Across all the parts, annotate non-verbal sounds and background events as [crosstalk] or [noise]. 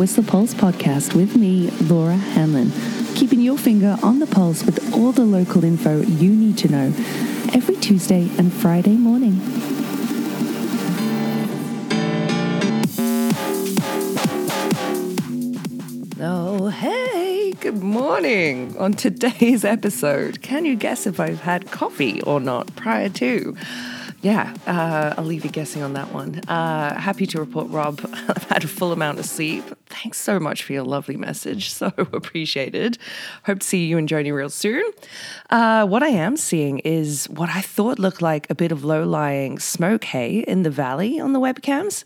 Whistler Pulse podcast with me, Laura Hanlon, keeping your finger on the pulse with all the local info you need to know every Tuesday and Friday morning. Oh, hey, good morning. On today's episode, can you guess if I've had coffee or not prior to? Yeah, uh, I'll leave you guessing on that one. Uh, happy to report, Rob, [laughs] I've had a full amount of sleep. Thanks so much for your lovely message. [laughs] So appreciated. Hope to see you and Joni real soon. Uh, what I am seeing is what I thought looked like a bit of low lying smoke hay in the valley on the webcams,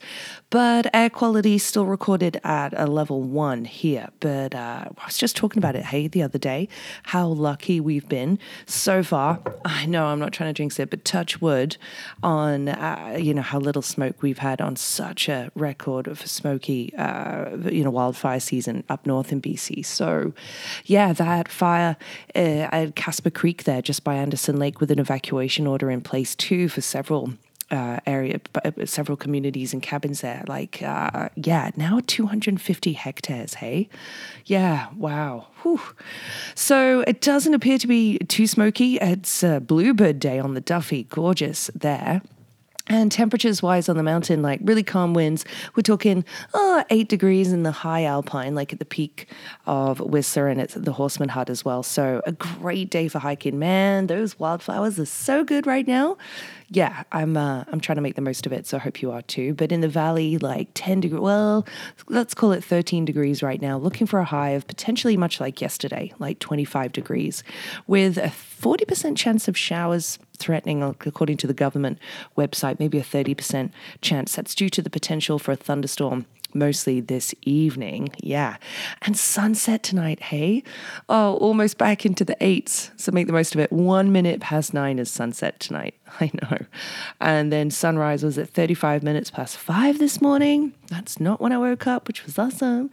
but air quality still recorded at a level one here. But uh, I was just talking about it, hey, the other day, how lucky we've been so far. I know I'm not trying to jinx it, but touch wood on uh, you know how little smoke we've had on such a record of smoky uh, you wildfire season up north in BC. So yeah, that fire uh, at Casper Creek there just by Anderson Lake with an evacuation order in place too for several uh, area, uh, several communities and cabins there. Like, uh, yeah, now 250 hectares. Hey, yeah, wow. Whew. So it doesn't appear to be too smoky. It's a bluebird day on the Duffey, gorgeous there. And temperatures wise on the mountain, like really calm winds. We're talking oh, eight degrees in the high alpine, like at the peak of Whistler, and it's the Horstman Hut as well. So a great day for hiking. Man, those wildflowers are so good right now yeah, I'm uh, I'm trying to make the most of it. So I hope you are too. But in the valley, like 10 degrees, well, let's call it 13 degrees right now. Looking for a high of potentially much like yesterday, like 25 degrees, with a 40% chance of showers threatening, uh, according to the government website, maybe a 30% chance. That's due to the potential for a thunderstorm mostly this evening. Yeah. And sunset tonight, hey? Oh, almost back into the eights. So make the most of it. One minute past nine is sunset tonight. [laughs] I know. And then sunrise was at 35 minutes past five this morning. That's not when I woke up, which was awesome.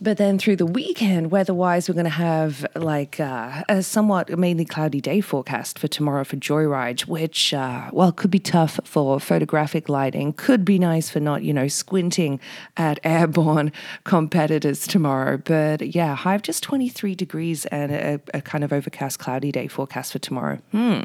But then through the weekend, weather wise, we're going to have like uh, a somewhat mainly cloudy day forecast for tomorrow for Joyride, which, uh, well, could be tough for photographic lighting, could be nice for not, you know, squinting at [laughs] airborne competitors tomorrow. But yeah, high of just 23 degrees and a, a kind of overcast, cloudy day forecast for tomorrow. Hmm.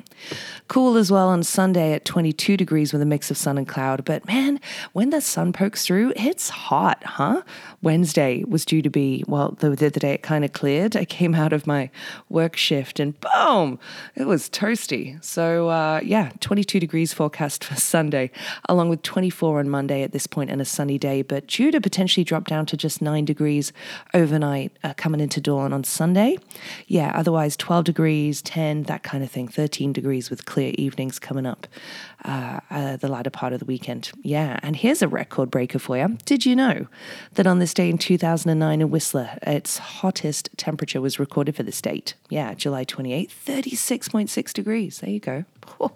Cool as well on Sunday at 22 degrees with a mix of sun and cloud. But man, when the sun pokes through, it's hot, huh? Wednesday was due to be, well, the, the other day it kind of cleared. I came out of my work shift and boom, it was toasty. So, uh, yeah, 22 degrees forecast for Sunday, along with 24 on Monday at this point and a sunny day, but due to potentially drop down to just 9 degrees overnight uh, coming into dawn on Sunday. Yeah, otherwise 12 degrees, 10, that kind of thing, 13 degrees with clear evenings coming up uh, uh, the latter part of the weekend. Yeah, and here's a record breaker for you. Did you know that on this day in 2009 in Whistler, its hottest temperature was recorded for the state? Yeah, July 28, 36.6 degrees. There you go. Oh,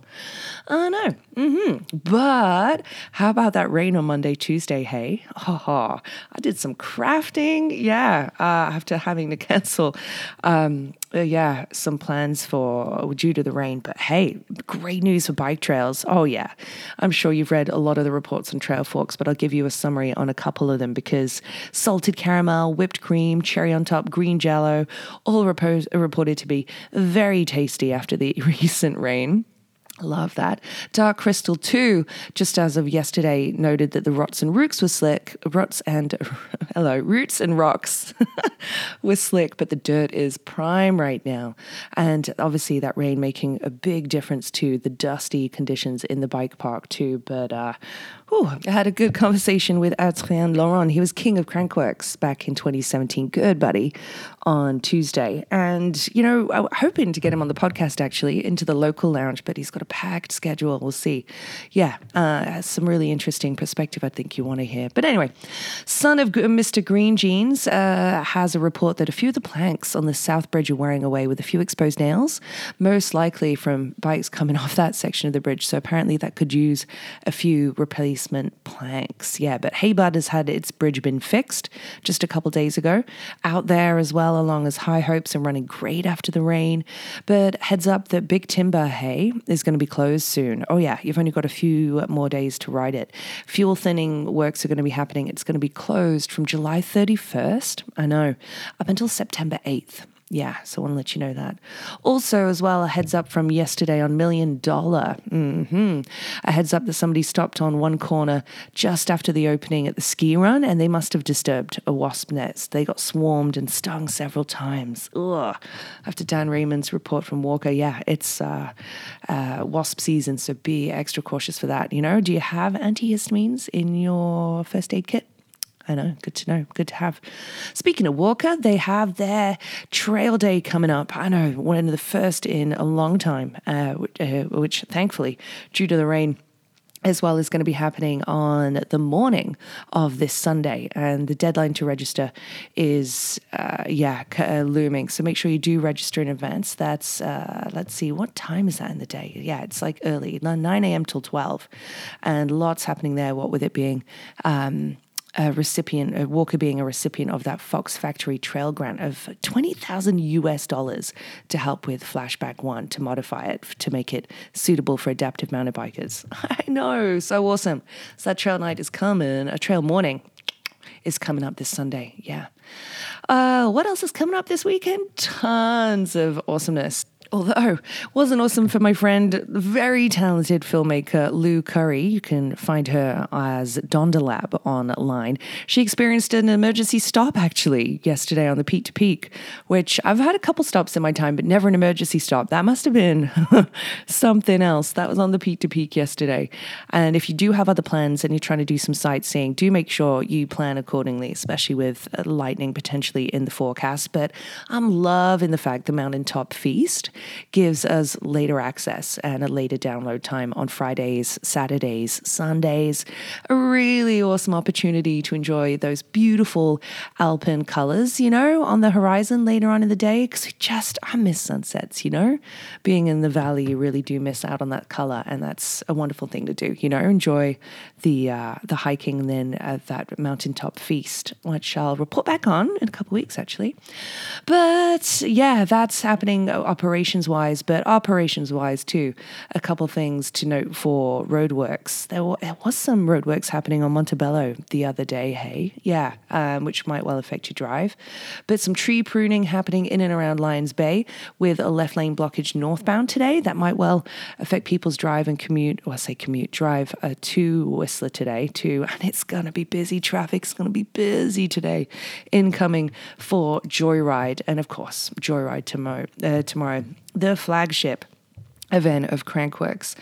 I know. Mm-hmm. But how about that rain on Monday, Tuesday? Hey, oh, I did some crafting. Yeah, uh, after having to [laughs] cancel, um, uh, yeah, some plans for due to the rain. But hey, great news for bike trails. Oh yeah, I'm sure you've read a lot of the reports on Trailforks, but I'll give you a summary on a couple of them because salted caramel, whipped cream, cherry on top, green jello, all repos- reported to be very tasty after the [laughs] recent rain. Love that. Dark Crystal 2, just as of yesterday, noted that the Rots and Roots were slick. Rots and, [laughs] hello, Roots and Rocks [laughs] were slick, but the dirt is prime right now. And obviously, that rain making a big difference to the dusty conditions in the bike park, too. But uh, I had a good conversation with Adrien Laurent. He was king of Crankworx back in 2017. Good buddy on Tuesday. And, you know, I'm hoping to get him on the podcast actually into the local lounge, but he's got a packed schedule. We'll see. Yeah, uh, some really interesting perspective I think you want to hear. But anyway, son of Mr. Green Jeans uh, has a report that a few of the planks on the South Bridge are wearing away with a few exposed nails, most likely from bikes coming [laughs] off that section of the bridge. So apparently that could use a few replacement planks. Yeah, but Haybud has had its bridge been fixed just a couple days ago. Out there as well, along as High Hopes and running great after the rain. But heads up that Big Timber Hay is going to be closed soon. Oh, yeah, you've only got a few more days to ride it. Fuel thinning works are going to be happening. It's going to be closed from July 31st, I know, up until September 8th. Yeah, so I want to let you know that. Also, as well, a heads up from yesterday on Million Dollar. Mm-hmm. A heads up that somebody stopped on one corner just after the opening at the ski run, and they must have disturbed a wasp nest. They got swarmed and stung several times. Ugh. After Dan Raymond's report from WORCA, yeah, it's uh, uh, wasp season, so be extra cautious for that. You know, do you have antihistamines in your first aid kit? I know, good to know, good to have. Speaking of WORCA, they have their trail day coming up. I know, one of the first in a long time, uh, which, uh, which thankfully, due to the rain, as well is going to be happening on the morning of this Sunday. And the deadline to register is, uh, yeah, uh, looming. So make sure you do register in advance. That's, uh, let's see, what time is that in the day? Yeah, it's like early, 9 a.m. till 12. And lots happening there, what with it being. Um, a recipient, a WORCA being a recipient of that Fox Factory Trail grant of 20,000 US dollars to help with Flashback One to modify it to make it suitable for adaptive mountain bikers. [laughs] I know, so awesome. So that trail night is coming, a trail morning is coming up this Sunday. Yeah. Uh, what else is coming up this weekend? Tons of awesomeness although wasn't awesome for my friend, very talented filmmaker Lou Curry. You can find her as Dondalab online. She experienced an emergency stop actually yesterday on the Peak to Peak, which I've had a couple stops in my time, but never an emergency stop. That must have been [laughs] something else. That was on the Peak to Peak yesterday. And if you do have other plans and you're trying to do some sightseeing, do make sure you plan accordingly, especially with lightning potentially in the forecast. But I'm loving the fact the Mountaintop Feast gives us later access and a later download time on Fridays, Saturdays, Sundays. A really awesome opportunity to enjoy those beautiful alpine colors, you know, on the horizon later on in the day. Because just, I miss sunsets, you know. Being in the valley, you really do miss out on that color, and that's a wonderful thing to do, you know. Enjoy the uh, the hiking and then that mountaintop feast, which I'll report back on in a couple weeks, actually. But yeah, that's happening uh, operation operations wise, but operations wise too, a couple things to note for roadworks. There, there was some roadworks happening on Montebello the other day, hey? Yeah, um, which might well affect your drive. But some tree pruning happening in and around Lions Bay with a left lane blockage northbound today. That might well affect people's drive and commute, or I say commute, drive uh, to Whistler today too. And it's going to be busy. Traffic's going to be busy today. Incoming for Joyride. And of course, Joyride tomorrow. Uh, tomorrow the flagship event of Crankworx.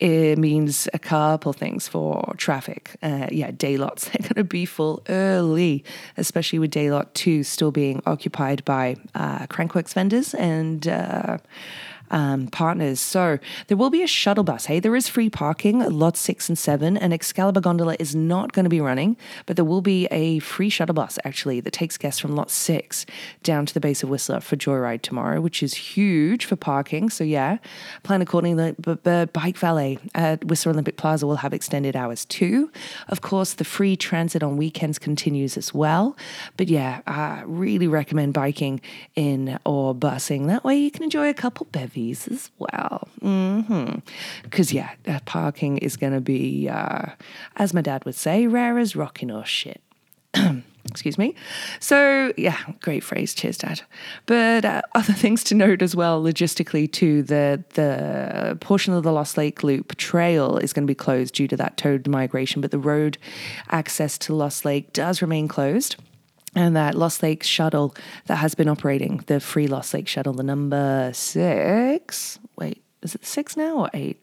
It means a couple things for traffic. Uh, yeah, day lots, [laughs] they're going to be full early, especially with day lot two still being occupied by uh, Crankworx vendors and. Uh, um, partners. So there will be a shuttle bus. Hey, there is free parking at lot six and seven, and Excalibur Gondola is not going to be running, but there will be a free shuttle bus actually that takes guests from lot six down to the base of Whistler for Joyride tomorrow, which is huge for parking. So yeah, plan accordingly. But, but Bike Valet at Whistler Olympic Plaza will have extended hours too. Of course, the free transit on weekends continues as well. But yeah, I really recommend biking in or busing. That way you can enjoy a couple bevies fees as well. Because, mm-hmm. yeah, parking is going to be, uh, as my dad would say, rare as rocking or shit. [clears throat] Excuse me. So, yeah, great phrase. Cheers, Dad. But uh, other [laughs] things to note as well, logistically, too, the, the portion of the Lost Lake Loop trail is going to be closed due to that toad migration, but the road access to Lost Lake does remain closed and that Lost Lake shuttle that has been operating, the free Lost Lake shuttle, the number six. Wait, is it six now or eight?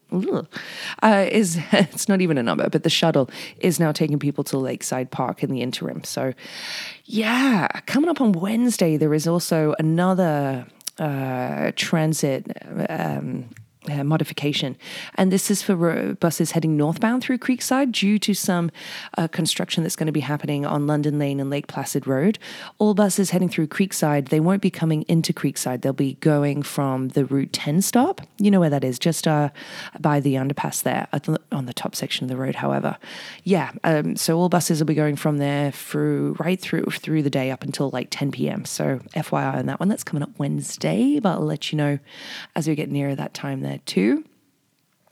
Uh, is [laughs] it's not even a number, but the shuttle is now taking people to Lakeside Park in the interim. So, yeah, coming up on Wednesday, there is also another uh, transit. Um, uh, modification. And this is for buses heading northbound through Creekside due to some uh, construction that's going to be happening on London Lane and Lake Placid Road. All buses heading through Creekside, they won't be coming into Creekside. They'll be going from the Route 10 stop. You know where that is, just uh, by the underpass there the, on the top section of the road, however. Yeah, um, so all buses will be going from there through right through through the day up until like 10 p.m. So FYI on that one, that's coming up Wednesday, but I'll let you know as we get nearer that time there too.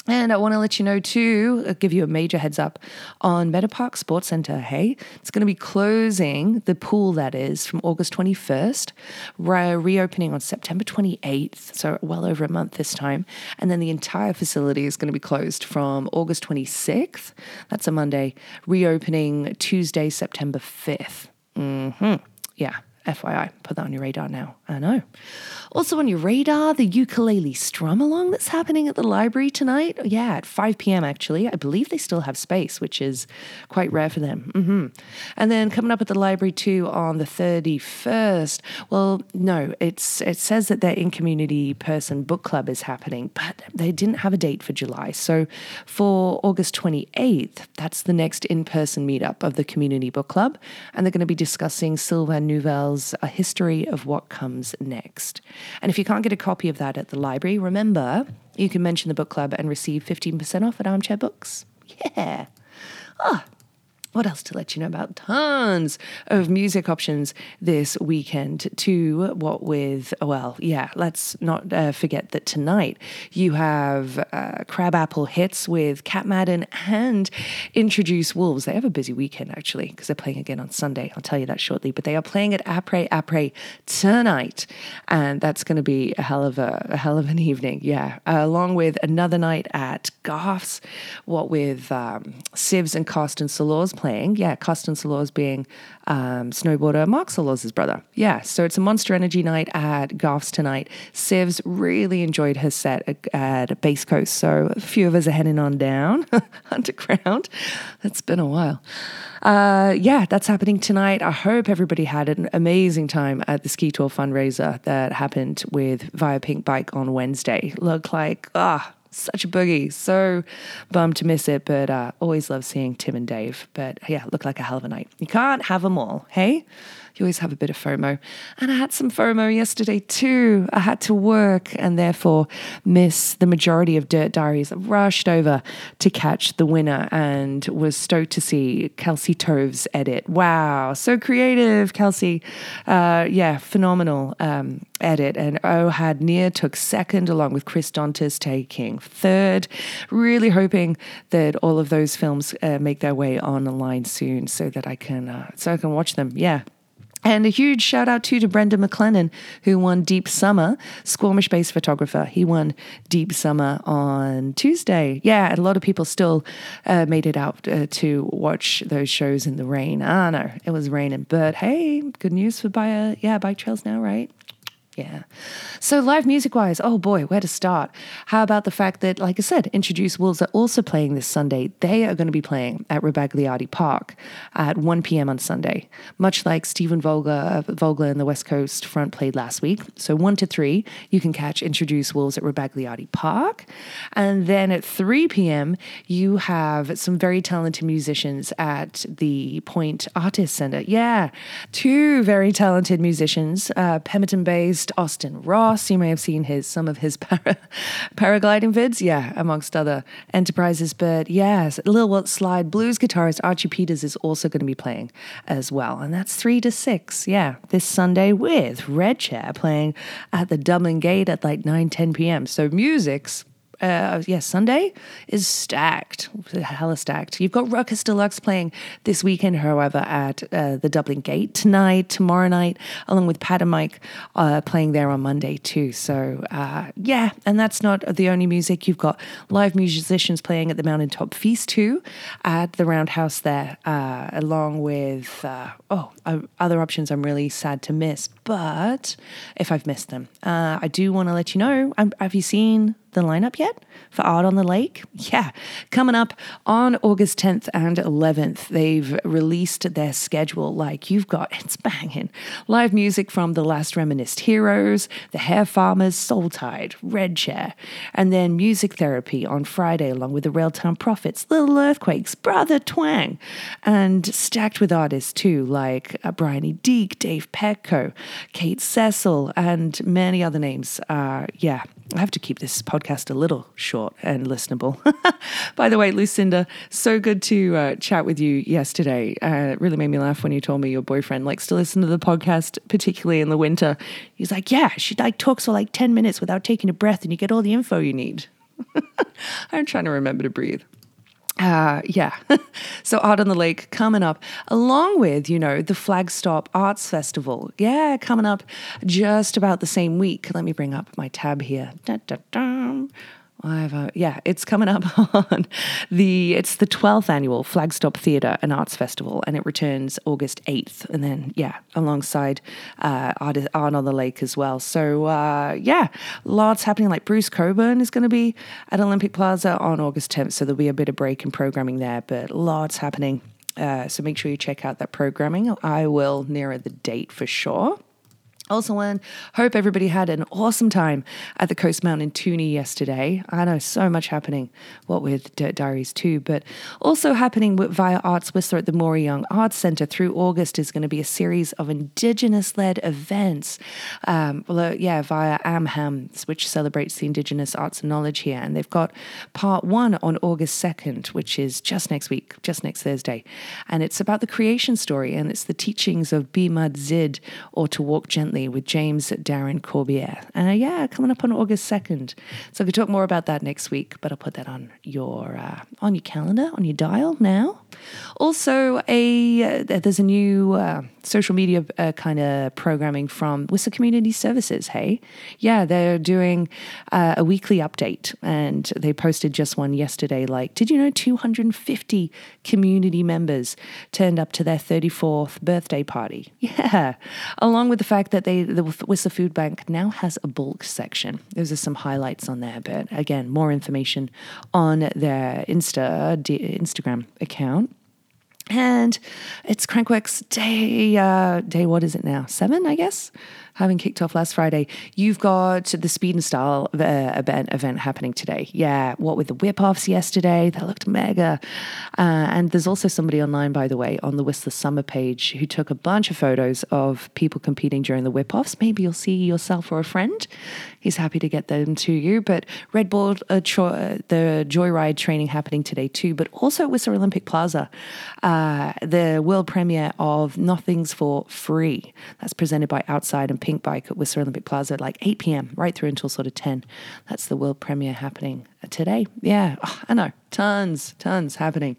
And I want to let you know too, uh, give you a major heads up on Meadow Park Sports Centre. Hey, it's going to be closing the pool that is from August 21st, re- reopening on September 28th, so well over a month this time. And then the entire facility is going to be closed from August 26th, that's a Monday, reopening Tuesday, September 5th. Mm-hmm. Yeah, FYI, put that on your radar now. I know. Also on your radar, the ukulele strum along that's happening at the library tonight. Yeah, at 5 p.m. actually. I believe they still have space, which is quite rare for them. Mm-hmm. And then coming up at the library too on the 31st. Well, no, it's it says that their in community person book club is happening, but they didn't have a date for July. So for August 28th, that's the next in person meetup of the community book club, and they're going to be discussing Sylvain Neuvel's A History of What Comes Next. And if you can't get a copy of that at the library, remember you can mention the book club and receive 15% off at Armchair Books. Yeah. Ah, what else to let you know about? Tons of music options this weekend, to what with, well, yeah, let's not uh, forget that tonight you have uh, Crabapple Hits with Cat Madden and Introduce Wolves. They have a busy weekend, actually, because they're playing again on Sunday. I'll tell you that shortly. But they are playing at Apres Apres tonight, and that's going to be a hell of a, a, hell of an evening, yeah. Uh, along with another night at Goff's, what with um, Sieves and Cost and Sollors playing. Yeah, Costin Sollors being um, snowboarder Mark Sollors' brother. Yeah, so it's a Monster Energy night at Goff's tonight. Sivs really enjoyed her set at, at Bass Coast, so a few of us are heading on down [laughs] underground. It's been a while. Uh, yeah, that's happening tonight. I hope everybody had an amazing time at the Ski Tour fundraiser that happened with Via Pinkbike on Wednesday. Looked like, ah, such a boogie. So bummed to miss it, but uh, always love seeing Tim and Dave. But yeah, look like a hell of a night. You can't have them all, hey? You always have a bit of FOMO. And I had some FOMO yesterday too. I had to work and therefore miss the majority of Dirt Diaries. I rushed over to catch the winner and was stoked to see Kelsey Tove's edit. Wow, so creative, Kelsey. Uh, yeah, phenomenal um, edit. And Ohad Near took second, along with Chris Dantas taking third. Really hoping that all of those films uh, make their way online soon so that I can uh, so I can watch them. Yeah, and a huge shout out too to Brendan McLennan, who won Deep Summer, Squamish based photographer. He won Deep Summer on Tuesday. Yeah, a lot of people still uh, made it out uh, to watch those shows in the rain. Ah, no, it was raining. But hey, good news for uh, yeah, bike trails now, right? Yeah. So, live music wise, oh boy, where to start? How about the fact that, like I said, Introduce Wolves are also playing this Sunday? They are going to be playing at Rebagliati Park at 1 p.m. on Sunday, much like Stephen Vogler, Vogler and the West Coast Front played last week. So, 1 to 3, you can catch Introduce Wolves at Rebagliati Park. And then at 3 p.m., you have some very talented musicians at the Point Artist Center. Yeah, two very talented musicians, uh, Pemberton Austin Ross. You may have seen his some of his [laughs] para, paragliding vids, yeah, amongst other enterprises. But yes, Lil Walt Slide blues guitarist Archie Peters is also going to be playing as well, and that's three to six, yeah, this Sunday with Red Chair playing at the Dublin Gate at like 9, 10 p.m. So music's uh, yeah, Sunday is stacked, hella stacked. You've got Ruckus Deluxe playing this weekend, however, at uh, the Dublin Gate tonight, tomorrow night, along with Pat and Mike uh, playing there on Monday too. So uh, yeah, and that's not the only music. You've got live musicians playing at the Mountaintop Feast too, at the Roundhouse there, uh, along with uh, oh other options. I'm really sad to miss, but if I've missed them, I do want to let you know. I'm, have you seen? The lineup yet for Art on the Lake? Yeah, coming up on August 10th and 11th, they've released their schedule. Like you've got, [laughs] it's banging. Live music from The Last Reminisced Heroes, The Hair Farmers, Soul Tide, Red Chair, and then music therapy on Friday, along with the Railtown Prophets, Little Earthquakes, Brother Twang, and stacked with artists too, like uh, Bryony Deek, Dave Petko, Kate Cecil, and many other names. Uh, yeah, I have to keep this podcast a little short and listenable. [laughs] By the way, Lucinda, so good to uh, chat with you yesterday. Uh, it really made me laugh when you told me your boyfriend likes to listen to the podcast, particularly in the winter. He's like, "Yeah, she like talks for like ten minutes without taking a breath, and you get all the info you need." [laughs] I'm trying to remember to breathe. Uh, yeah. [laughs] so Art on the Lake coming up, along with, you know, the Flagstop Arts Festival. Yeah, coming up just about the same week. Let me bring up my tab here. Da, da, da. I've, uh, yeah, it's coming up [laughs] on the it's the twelfth annual Flagstop Theatre and Arts Festival, and it returns August eighth, and then yeah, alongside uh, Art, Art on the Lake as well. So uh, yeah, lots happening. Like Bruce Cockburn is going to be at Olympic Plaza on August tenth, so there'll be a bit of break in programming there, but lots happening. Uh, so make sure you check out that programming. I will nearer the date for sure. Also, one, hope everybody had an awesome time at the Coast Mountain Toonie yesterday. I know so much happening, what with Dirt Diaries too, but also happening via Arts Whistler at the Maury Young Arts Centre through August is going to be a series of Indigenous led events. Um, well, uh, yeah, via AMHAM, which celebrates the Indigenous arts and knowledge here. And they've got part one on August 2nd, which is just next week, just next Thursday. And it's about the creation story and it's the teachings of Bimad Zid or to walk gently with James Darren Corbiere. Uh, yeah, coming up on August 2nd. So I could talk more about that next week, but I'll put that on your uh, on your calendar, on your dial now. Also, a uh, there's a new uh, social media uh, kind of programming from Whistler Community Services. Hey, yeah, they're doing uh, a weekly update, and they posted just one yesterday. Like, did you know 250 community members turned up to their 34th birthday party? [laughs] Yeah, along with the fact that they the Whistler Food Bank now has a bulk section. Those are some highlights on there, but again, more information on their Insta Instagram account. And it's Crankworx day, uh, day, what is it now? Seven, I guess? Having kicked off last Friday, you've got the Speed and Style uh, event, event happening today. Yeah, what with the whip offs yesterday, that looked mega. Uh, and there's also somebody online, by the way, on the Whistler Summer page who took a bunch of photos of people competing during the whip offs. Maybe you'll see yourself or a friend. He's happy to get them to you. But Red Bull, uh, the Joyride training happening today too, but also at Whistler Olympic Plaza, uh, the world premiere of Nothing's for Free. That's presented by Outside and Pinkbike at Whistler Olympic Plaza at like 8 p.m. right through until sort of 10. That's the world premiere happening today. Yeah, oh, I know. Tons, tons happening.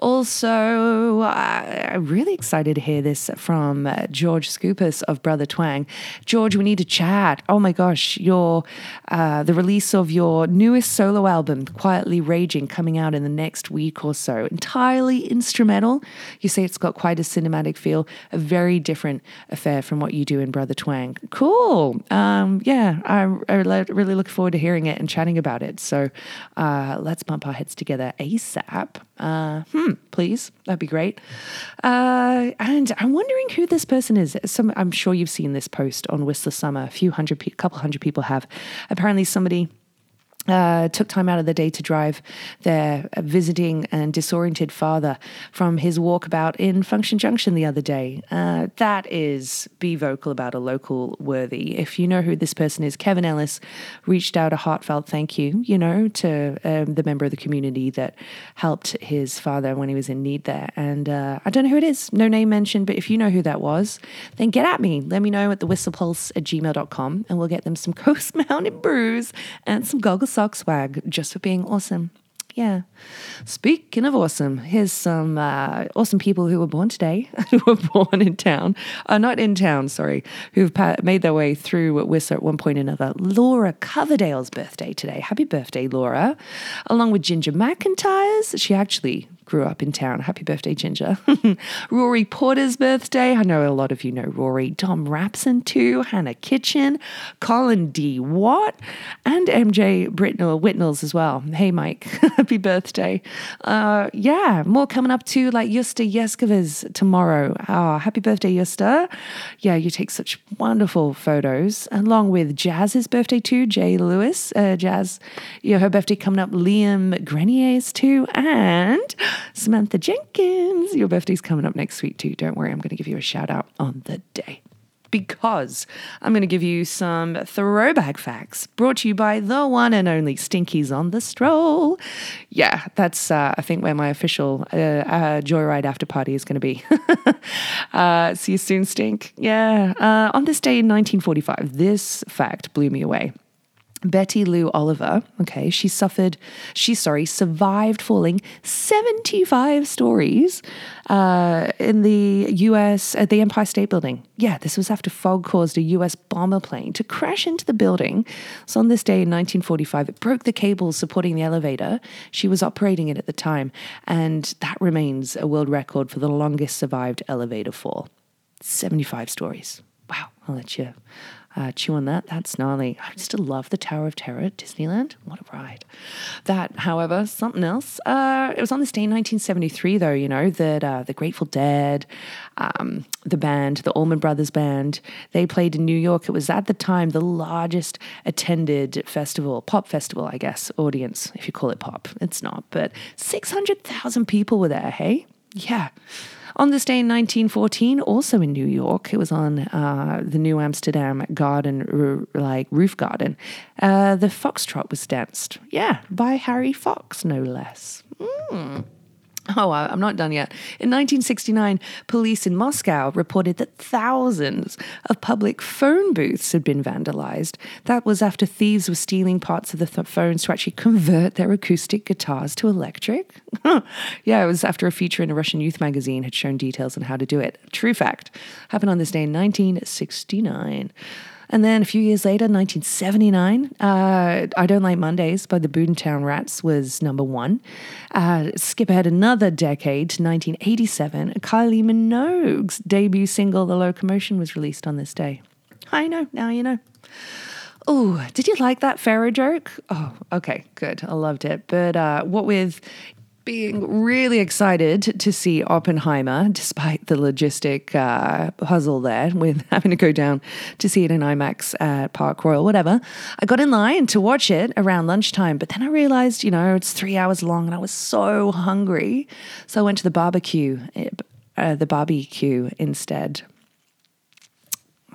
Also, I'm really excited to hear this from uh, George Scoopus of Brother Twang. George, we need to chat. Oh my gosh, your uh, the release of your newest solo album, Quietly Raging, coming out in the next week or so. Entirely instrumental. You say it's got quite a cinematic feel, a very different affair from what you do in Brother Twang. Cool. Um, yeah, I, I really look forward to hearing it and chatting about it. So uh, let's bump our heads together ASAP. Uh, hmm, please, that'd be great. Uh, and I'm wondering who this person is. Some, I'm sure you've seen this post on Whistler Summer. A few hundred, pe- couple hundred people have. Apparently, somebody uh, took time out of the day to drive their visiting and disoriented father from his walkabout in Function Junction the other day. Uh, that is be vocal about a local worthy. If you know who this person is, Kevin Ellis reached out a heartfelt thank you, you know, to um, the member of the community that helped his father when he was in need there. And uh, I don't know who it is, no name mentioned, but if you know who that was, then get at me. Let me know at the whistlepulse at gmail.com and we'll get them some [laughs] Coast Mountain brews and some goggles sock swag just for being awesome. Yeah. Speaking of awesome, here's some uh, awesome people who were born today, [laughs] who were born in town, uh, not in town, sorry, who've pa- made their way through Whistler at one point or another. Laura Coverdale's birthday today. Happy birthday, Laura. Along with Ginger McIntyre's. She actually grew up in town. Happy birthday, Ginger. [laughs] Rory Porter's birthday. I know a lot of you know Rory. Tom Rapson, too. Hannah Kitchen. Colin D. Watt. And MJ Britnell Whitnells as well. Hey, Mike. [laughs] Happy birthday. Uh, yeah, more coming up too, like Yusta Yeskova's tomorrow. Oh, happy birthday, Yusta. Yeah, you take such wonderful photos, along with Jazz's birthday too. Jay Lewis. Uh, Jazz, yeah, her birthday coming up. Liam Grenier's too. And Samantha Jenkins. Your birthday's coming up next week, too. Don't worry, I'm going to give you a shout out on the day. Because I'm going to give you some throwback facts brought to you by the one and only Stinkies on the Stroll. Yeah, that's, uh, I think, where my official uh, uh, Joyride after party is going to be. [laughs] Uh, see you soon, Stink. Yeah. Uh, on this day in 1945, this fact blew me away. Betty Lou Oliver, okay, she suffered, she, sorry, survived falling 75 stories uh, in the US at the Empire State Building. Yeah, this was after fog caused a US bomber plane to crash into the building. So on this day in 1945, it broke the cables supporting the elevator. She was operating it at the time, and that remains a world record for the longest survived elevator fall 75 stories. Wow, I'll let you uh, chew on that. That's gnarly. I still love the Tower of Terror at Disneyland. What a ride. That, however, something else. Uh, it was on this day in 1973, though, you know, that uh, the Grateful Dead, um, the band, the Allman Brothers Band, they played in New York. It was at the time the largest attended festival, pop festival, I guess, audience, if you call it pop. It's not, but 600,000 people were there, hey? Yeah. On this day in 1914, also in New York, it was on uh, the New Amsterdam Garden, like roof garden, uh, the Foxtrot was danced. Yeah, by Harry Fox, no less. Mm. Oh, I'm not done yet. In 1969, police in Moscow reported that thousands of public phone booths had been vandalized. That was after thieves were stealing parts of the th- phones to actually convert their acoustic guitars to electric. [laughs] yeah, it was after a feature in a Russian youth magazine had shown details on how to do it. True fact. Happened on this day in 1969. And then a few years later, 1979, uh, I Don't Like Mondays by the Boomtown Rats was number one. Uh, skip ahead another decade to 1987, Kylie Minogue's debut single, The Locomotion, was released on this day. I know, now you know. Oh, did you like that Pharaoh joke? Oh, okay, good. I loved it. But uh, what with being really excited to see Oppenheimer, despite the logistic uh, puzzle there with [laughs] having to go down to see it in IMAX at Park Royal, whatever. I got in line to watch it around lunchtime, but then I realized, you know, it's three hours long and I was so hungry. So I went to the barbecue, uh, the barbecue instead.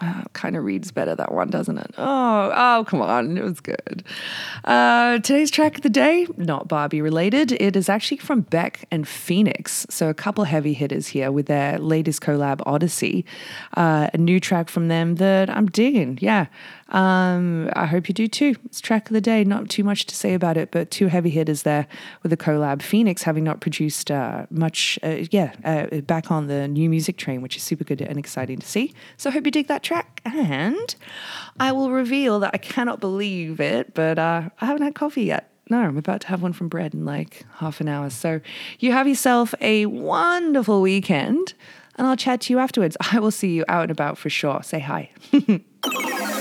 Oh, kind of reads better that one, doesn't it? Oh, oh, come on, it was good. Uh, today's track of the day, not Barbie related. It is actually from Beck and Phoenix. So a couple heavy hitters here with their latest collab, Odyssey. Uh, a new track from them that I'm digging. Yeah, um, I hope you do too. It's track of the day. Not too much to say about it, but two heavy hitters there with the collab. Phoenix having not produced uh, much, uh, yeah, uh, back on the new music train, which is super good and exciting to see. So I hope you dig that track. And I will reveal that I cannot believe it, but uh, I haven't had coffee yet. No, I'm about to have one from bread in like half an hour. So you have yourself a wonderful weekend, and I'll chat to you afterwards. [laughs] I will see you out and about for sure. Say hi. [laughs]